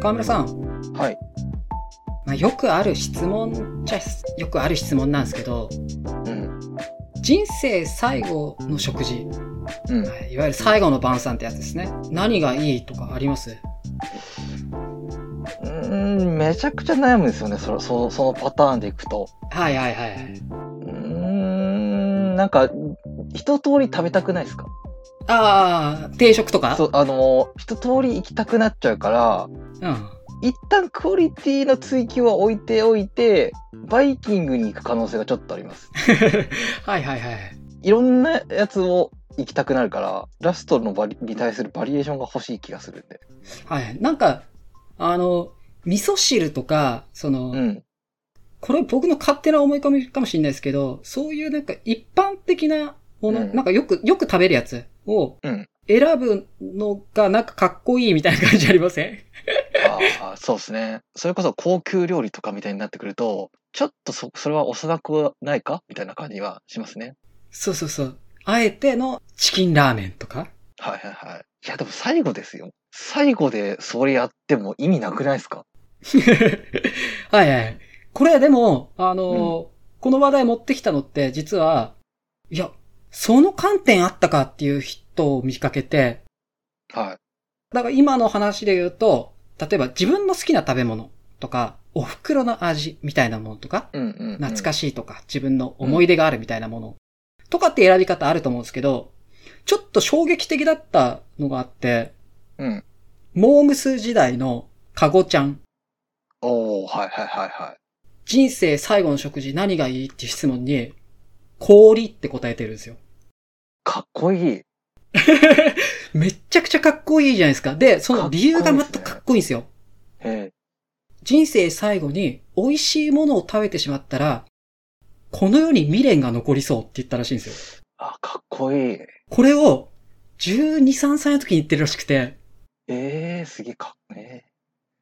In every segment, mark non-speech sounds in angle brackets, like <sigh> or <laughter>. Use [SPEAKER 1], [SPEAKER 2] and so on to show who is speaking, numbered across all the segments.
[SPEAKER 1] 河村さん、
[SPEAKER 2] はい。
[SPEAKER 1] まあ、よくある質問じゃよくある質問なんですけど、
[SPEAKER 2] うん。
[SPEAKER 1] 人生最後の食事、
[SPEAKER 2] うん。
[SPEAKER 1] はいいわゆる最後の晩餐ってやつですね。何がいいとかあります？
[SPEAKER 2] うーん、めちゃくちゃ悩むんですよね。そそそのパターンでいくと。
[SPEAKER 1] はいはいはい。
[SPEAKER 2] うーん、なんか、一通り食べたくないですか？
[SPEAKER 1] ああ、定食とか？
[SPEAKER 2] そう、あの、一通り行きたくなっちゃうから、
[SPEAKER 1] うん。
[SPEAKER 2] 一旦クオリティの追求は置いておいて、バイキングに行く可能性がちょっとあります。<laughs>
[SPEAKER 1] はいはいはい。
[SPEAKER 2] いろんなやつを行きたくなるから、ラストのバリに対するバリエーションが欲しい気がするんで。
[SPEAKER 1] はい。なんか、あの、味噌汁とか、その、
[SPEAKER 2] うん。
[SPEAKER 1] これ僕の勝手な思い込みかもしれないですけど、そういうなんか一般的なもの、
[SPEAKER 2] うん
[SPEAKER 1] なんかよく、よく食べるやつを
[SPEAKER 2] うん。
[SPEAKER 1] 選ぶのがなんかかっこいいみたいな感じありません？
[SPEAKER 2] ああ、そうですね。それこそ高級料理とかみたいになってくると、ちょっとそ、それは幼くないか？みたいな感じはしますね。
[SPEAKER 1] そうそうそう。あえてのチキンラーメンとか？
[SPEAKER 2] はいはいはい。いやでも最後ですよ。最後でそれやっても意味なくないですか？<laughs>
[SPEAKER 1] はいはい。これでも、あの、この話題持ってきたのって実は、いや、その観点あったかっていう人を見かけて、
[SPEAKER 2] はい。
[SPEAKER 1] だから今の話で言うと、例えば自分の好きな食べ物とか、お袋の味みたいなものとか、
[SPEAKER 2] うんうん、うん。
[SPEAKER 1] 懐かしいとか、自分の思い出があるみたいなものとかって選び方あると思うんですけど、ちょっと衝撃的だったのがあって、
[SPEAKER 2] うん。
[SPEAKER 1] モームス時代のカゴちゃん、
[SPEAKER 2] おー、はいはいはいはい。
[SPEAKER 1] 人生最後の食事何がいいっていう質問に、氷って答えてるんですよ。
[SPEAKER 2] かっこいい。<laughs>
[SPEAKER 1] めっちゃくちゃかっこいいじゃないですか。で、その理由がまたかっこいいんですよ。
[SPEAKER 2] へえ。
[SPEAKER 1] 人生最後に美味しいものを食べてしまったら、この世に未練が残りそうって言ったらしいんですよ。
[SPEAKER 2] あ、かっこいい。
[SPEAKER 1] これを12、3歳の時に言ってるらしくて、
[SPEAKER 2] ええー、すげえかっこいい。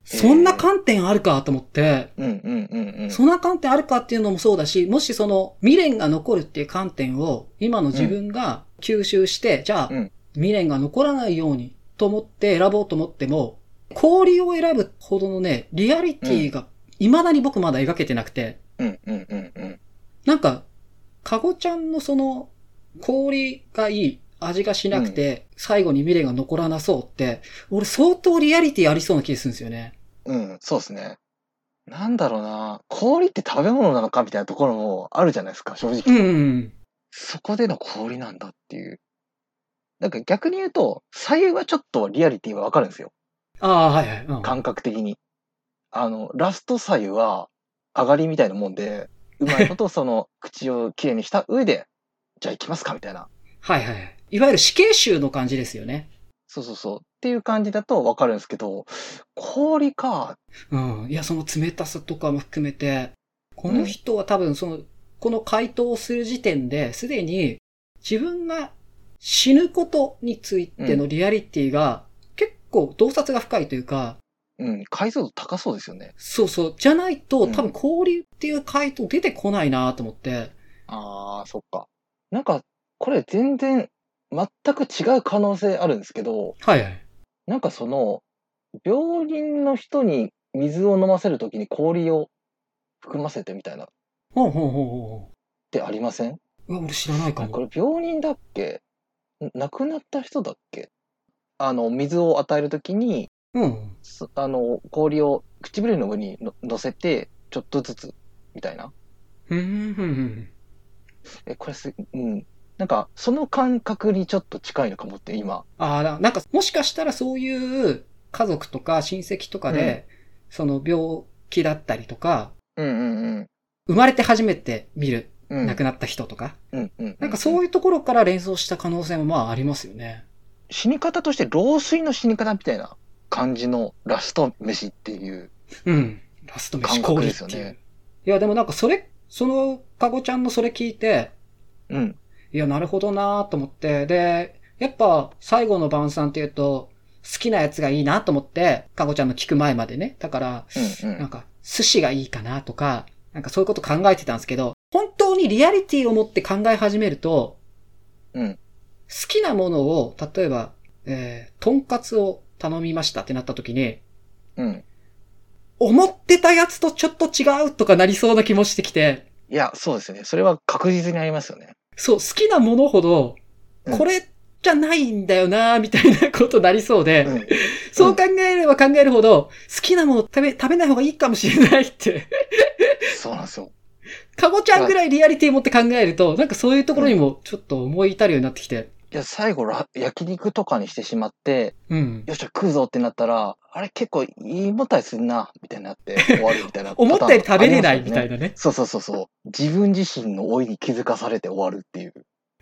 [SPEAKER 1] そんな観点あるかと思って、
[SPEAKER 2] うんうんうんうん。
[SPEAKER 1] そんな観点あるかっていうのもそうだし、もしその未練が残るっていう観点を今の自分が吸収して、じゃあ、
[SPEAKER 2] うん
[SPEAKER 1] 未練が残らないようにと思って選ぼうと思っても、氷を選ぶほどのね、リアリティが未だに僕まだ描けてなくて、
[SPEAKER 2] うんうんうんうん。
[SPEAKER 1] なんか、かごちゃんのその、氷がいい、味がしなくて、最後に未練が残らなそうって、俺相当リアリティありそうな気がするんですよね。
[SPEAKER 2] うん、そうですね。なんだろうな。氷って食べ物なのかみたいなところもあるじゃないですか、正直。
[SPEAKER 1] うんうん。
[SPEAKER 2] そこでの氷なんだっていう。なんか逆に言うと、左右はちょっとリアリティはわかるんですよ。
[SPEAKER 1] ああ、はいはい。うん
[SPEAKER 2] 感覚的に。あの、ラスト左右は上がりみたいなもんで、うまいことその <laughs> 口をきれいにした上で、じゃあ行きますかみたいな。
[SPEAKER 1] はいはい。いわゆる死刑囚の感じですよね。
[SPEAKER 2] そうそうそう。っていう感じだとわかるんですけど、氷か。
[SPEAKER 1] うん。いや、その冷たさとかも含めて、この人は多分その、この回答をする時点で、すでに自分が死ぬことについてのリアリティが結構洞察が深いというか、
[SPEAKER 2] うん、解像度高そうですよね。
[SPEAKER 1] そうそう。じゃないと、
[SPEAKER 2] うん
[SPEAKER 1] 多分氷っていう回答出てこないなと思って。
[SPEAKER 2] ああ、そっか。なんか、これ全然、全く違う可能性あるんですけど、
[SPEAKER 1] はいはい。
[SPEAKER 2] なんかその、病人の人に水を飲ませるときに氷を含ませてみたいなっ
[SPEAKER 1] ほうほうほうほ
[SPEAKER 2] てありません？
[SPEAKER 1] う。うわ、俺知らないかも。
[SPEAKER 2] これ病人だっけ？ん亡くなった人だっけ？あの、水を与えるときに、
[SPEAKER 1] うん。
[SPEAKER 2] そあの、氷を唇の上にの乗せて、ちょっとずつ、みたいな。
[SPEAKER 1] ふんふんふん
[SPEAKER 2] え、これす、うん。なんか、その感覚にちょっと近いのかもって、今。
[SPEAKER 1] ああ、なんか、もしかしたらそういう家族とか親戚とかで、その病気だったりとか、
[SPEAKER 2] うんうんうん。
[SPEAKER 1] 生まれて初めて見る、
[SPEAKER 2] うん、
[SPEAKER 1] 亡くなった人とか、
[SPEAKER 2] うんうん。
[SPEAKER 1] なんかそういうところから連想した可能性もまあありますよね。
[SPEAKER 2] 死に方として老衰の死に方みたいな感じのラスト飯っていう。
[SPEAKER 1] うん。ラスト飯氷。
[SPEAKER 2] ですよね
[SPEAKER 1] いや、でもなんかそれ、その、かごちゃんのそれ聞いて、
[SPEAKER 2] うん。
[SPEAKER 1] いや、なるほどなと思って、で、やっぱ最後の晩餐っていうと、好きなやつがいいなと思って、かごちゃんの聞く前までね。だから、
[SPEAKER 2] うんうん。
[SPEAKER 1] なんか、寿司がいいかなとか、なんかそういうこと考えてたんですけど、本当にリアリティを持って考え始めると、
[SPEAKER 2] うん。
[SPEAKER 1] 好きなものを、例えば、えー、とんかつを頼みましたってなった時に、
[SPEAKER 2] うん。
[SPEAKER 1] 思ってたやつとちょっと違うとかなりそうな気もしてきて、
[SPEAKER 2] いや、そうですね。それは確実にありますよね。
[SPEAKER 1] そう、好きなものほど、
[SPEAKER 2] うん
[SPEAKER 1] これじゃないんだよなみたいなことになりそうで、
[SPEAKER 2] うん。
[SPEAKER 1] そう考えれば考えるほど、好きなもの食べ、食べない方がいいかもしれないって、
[SPEAKER 2] そうなんですよ。
[SPEAKER 1] かごちゃんぐらいリアリティ持って考えると、なんかそういうところにもちょっと思い至るようになってきて、
[SPEAKER 2] いや、最後ら、焼肉とかにしてしまって、
[SPEAKER 1] うん。
[SPEAKER 2] よっしゃ、食うぞってなったら、あれ結構いいもたりすんな、みたいになって <laughs> 終わるみたいな
[SPEAKER 1] 思ったより食べれないみた
[SPEAKER 2] い
[SPEAKER 1] いなね。
[SPEAKER 2] そうそうそうそう。自分自身の老いに気づかされて終わるっていう。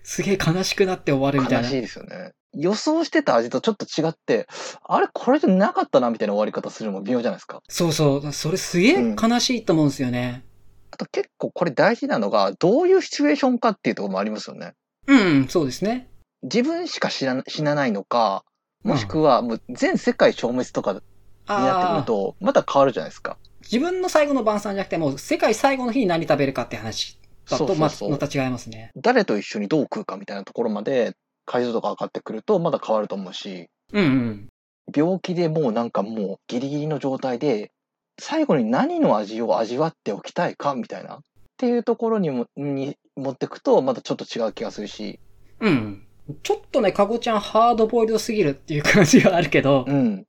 [SPEAKER 1] すげえ悲しくなって終わるみたいな。
[SPEAKER 2] 悲しいですよね。予想してた味とちょっと違って、あれこれじゃなかったなみたいな終わり方するのも微妙じゃないですか。
[SPEAKER 1] そうそう。それすげえ悲しいと思うんですよね。
[SPEAKER 2] あと結構これ大事なのが、どういうシチュエーションかっていうところもありますよね。
[SPEAKER 1] うん、そうですね。
[SPEAKER 2] 自分しか知らな死なないのか、もしくはもう全世界消滅とかになってくると、また変わるじゃないですか。
[SPEAKER 1] 自分の最後の晩餐じゃなくてもう世界最後の日に何食べるかって話だと、また違いますね。
[SPEAKER 2] 誰と一緒にどう食うかみたいなところまで解像度が上がってくるとまだ変わると思うし、
[SPEAKER 1] うんうん。
[SPEAKER 2] 病気でもうなんかもうギリギリの状態で、最後に何の味を味わっておきたいかみたいな。っていうところにも、に持ってくとまたちょっと違う気がするし、
[SPEAKER 1] うん。ちょっとね、かごちゃんハードボイルドすぎるっていう感じがあるけど、
[SPEAKER 2] うん。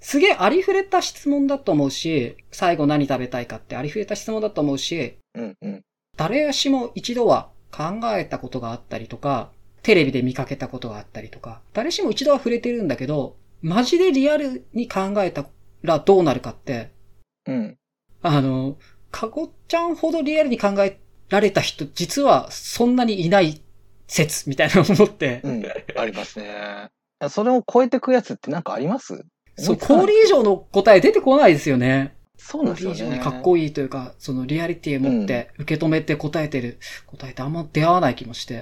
[SPEAKER 1] すげえありふれた質問だと思うし、最後何食べたいかってありふれた質問だと思うし、
[SPEAKER 2] うんうん。
[SPEAKER 1] 誰しも一度は考えたことがあったりとか、テレビで見かけたことがあったりとか、誰しも一度は触れてるんだけど、マジでリアルに考えたらどうなるかって、
[SPEAKER 2] うん。
[SPEAKER 1] あの、かごちゃんほどリアルに考えられた人、実はそんなにいない説みたいなのって、
[SPEAKER 2] うん。ありますね。それを超えてくやつってなんかあります？
[SPEAKER 1] そう、氷以上の答え出てこないですよね。
[SPEAKER 2] そうなんですよね。
[SPEAKER 1] 氷以上にかっこいいというか、そのリアリティを持って受け止めて答えてる答えってあんま出会わない気もして。
[SPEAKER 2] い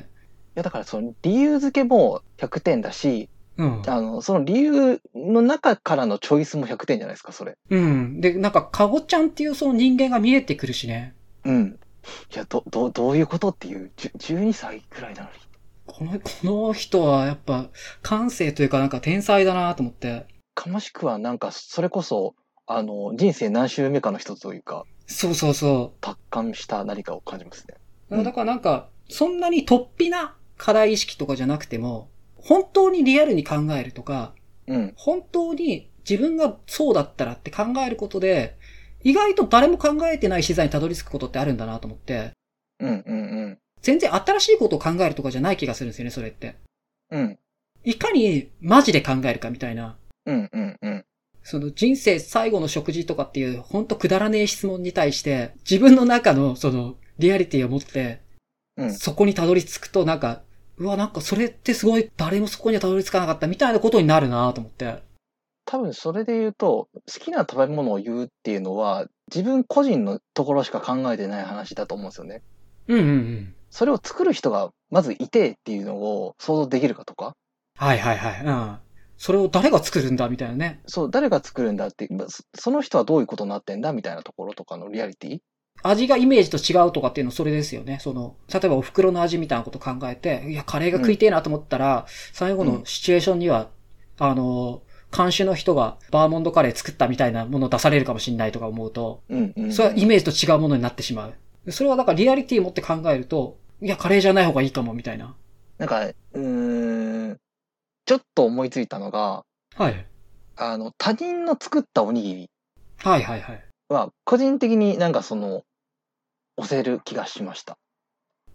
[SPEAKER 2] やだからその理由付けも100点だし、
[SPEAKER 1] うん。
[SPEAKER 2] あの、その理由の中からのチョイスも100点じゃないですか、それ。
[SPEAKER 1] うん。で、なんか、かごちゃんっていうその人間が見えてくるしね。
[SPEAKER 2] うん。いや、ど、ど、どういうことっていう、じゅ12歳くらいなのに。
[SPEAKER 1] この、この人はやっぱ、感性というかなんか天才だなと思って。
[SPEAKER 2] かもしくはなんか、それこそ、あの、人生何周目かの人というか、
[SPEAKER 1] そうそうそ
[SPEAKER 2] 達観した何かを感じますね。
[SPEAKER 1] う。
[SPEAKER 2] うん
[SPEAKER 1] だからなんか、そんなに突飛な課題意識とかじゃなくても、本当にリアルに考えるとか、
[SPEAKER 2] うん。
[SPEAKER 1] 本当に自分がそうだったらって考えることで、意外と誰も考えてない資材にたどり着くことってあるんだなと思って、
[SPEAKER 2] うんうん
[SPEAKER 1] 全然新しいことを考えるとかじゃない気がするんですよね、それって。
[SPEAKER 2] うん。うん。
[SPEAKER 1] いかにマジで考えるかみたいな。
[SPEAKER 2] うんうんうん。
[SPEAKER 1] その人生最後の食事とかっていうほんとくだらねえ質問に対して、自分の中のそのリアリティを持って、
[SPEAKER 2] うん。
[SPEAKER 1] そこにたどり着くとなんか、うわ、なんかそれってすごい誰もそこにはたどり着かなかったみたいなことになるなと思って。
[SPEAKER 2] 多分それで言うと、好きな食べ物を言うっていうのは、自分個人のところしか考えてない話だと思うんですよね。
[SPEAKER 1] うんうんうん。
[SPEAKER 2] それを作る人がまずいてっていうのを想像できるかとか、
[SPEAKER 1] はいはいはい。うん。それを誰が作るんだみたいなね。
[SPEAKER 2] そう、誰が作るんだって、まそその人はどういうことになってんだみたいなところとかのリアリティ？
[SPEAKER 1] 味がイメージと違うとかっていうのそれですよね。その、例えばお袋の味みたいなこと考えて、いや、カレーが食いてえなと思ったら、最後のシチュエーションには、あの、監修の人がバーモンドカレー作ったみたいなものを出されるかもしれないとか思うと、
[SPEAKER 2] うんうん。
[SPEAKER 1] それはイメージと違うものになってしまう。それはだからリアリティ持って考えると、いや、カレーじゃない方がいいかも、みたいな。
[SPEAKER 2] なんか、うーん、ちょっと思いついたのが、
[SPEAKER 1] はい。
[SPEAKER 2] あの、他人の作ったおにぎり
[SPEAKER 1] はいはいはい。
[SPEAKER 2] は、個人的になんかその、押せる気がしました。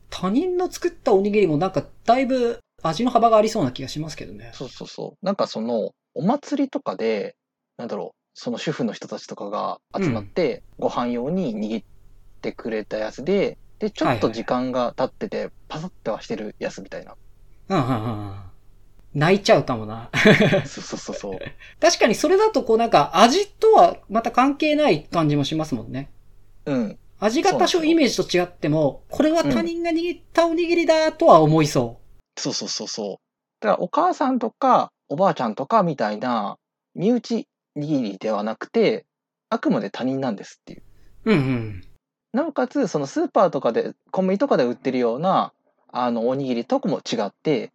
[SPEAKER 1] 他人の作ったおにぎりもなんかだいぶ味の幅がありそうな気がしますけどね。
[SPEAKER 2] そうそうそう。なんかその、お祭りとかで、なんだろう、その主婦の人たちとかが集まって、ご飯用に握ってくれたやつで、で、ちょっと時間が経ってて、パサってはしてるやつみたいな。
[SPEAKER 1] うんうんうんうん。泣いちゃうかもな。
[SPEAKER 2] そうそうそうそう。<laughs>
[SPEAKER 1] 確かにそれだとこうなんか味とはまた関係ない感じもしますもんね。
[SPEAKER 2] うん。
[SPEAKER 1] 味が多少イメージと違っても、これは他人が握ったおにぎりだとは思いそ
[SPEAKER 2] そうそうそうそう。だからお母さんとかおばあちゃんとかみたいな身内握りではなくて、あくまで他人なんですっていう。
[SPEAKER 1] う。うんうん。
[SPEAKER 2] なおかつ、そのスーパーとかで、コンビニとかで売ってるような、あの、おにぎりとかも違って、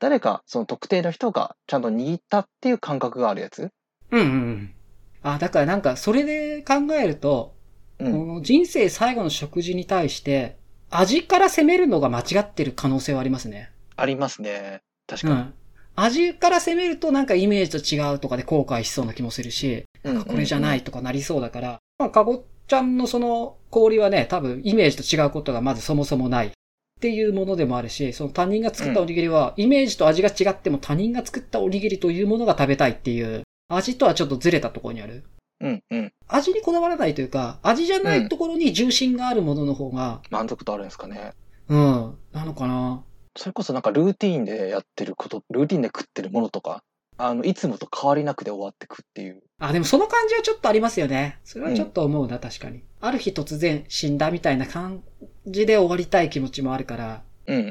[SPEAKER 2] 誰か、その特定の人がちゃんと握ったっていう感覚があるやつ
[SPEAKER 1] うんうんうん。あ、だからなんか、それで考えると、こ
[SPEAKER 2] うん。
[SPEAKER 1] の人生最後の食事に対して、味から攻めるのが間違ってる可能性はありますね。
[SPEAKER 2] ありますね。確かに。
[SPEAKER 1] うん。味から攻めるとなんかイメージと違うとかで後悔しそうな気もするし、
[SPEAKER 2] うん
[SPEAKER 1] なんかこれじゃないとかなりそうだから、まあ、かごちゃんのその氷はね、多分イメージと違うことがまずそもそもないっていうものでもあるし、その他人が作ったおにぎりは、イメージと味が違っても他人が作ったおにぎりというものが食べたいっていう、味とはちょっとずれたところにある。
[SPEAKER 2] うんうん。
[SPEAKER 1] 味にこだわらないというか、味じゃないところに重心があるものの方が、
[SPEAKER 2] 満足度あるんですかね。
[SPEAKER 1] うん、なのかな。
[SPEAKER 2] それこそなんかルーティーンでやってること、ルーティーンで食ってるものとか、あの、いつもと変わりなくで終わってくっていう。
[SPEAKER 1] あ、でもその感じはちょっとありますよね。それはちょっと思うな、確かに。ある日突然死んだみたいな感じで終わりたい気持ちもあるから、
[SPEAKER 2] うんうんう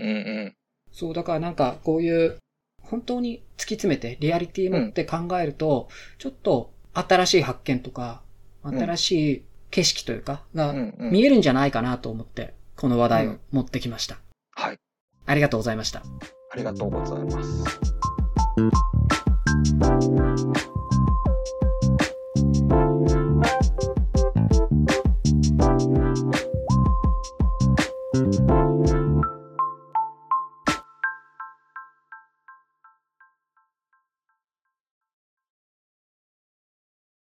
[SPEAKER 2] ん。
[SPEAKER 1] そう、だからなんかこういう、本当に突き詰めてリアリティ持って考えると、ちょっと新しい発見とか、
[SPEAKER 2] ん
[SPEAKER 1] 新しい景色というか、が
[SPEAKER 2] うんうん。
[SPEAKER 1] 見えるんじゃないかなと思って、この話題を持ってきました。
[SPEAKER 2] はい。
[SPEAKER 1] ありがとうございました。
[SPEAKER 2] ありがとうございます。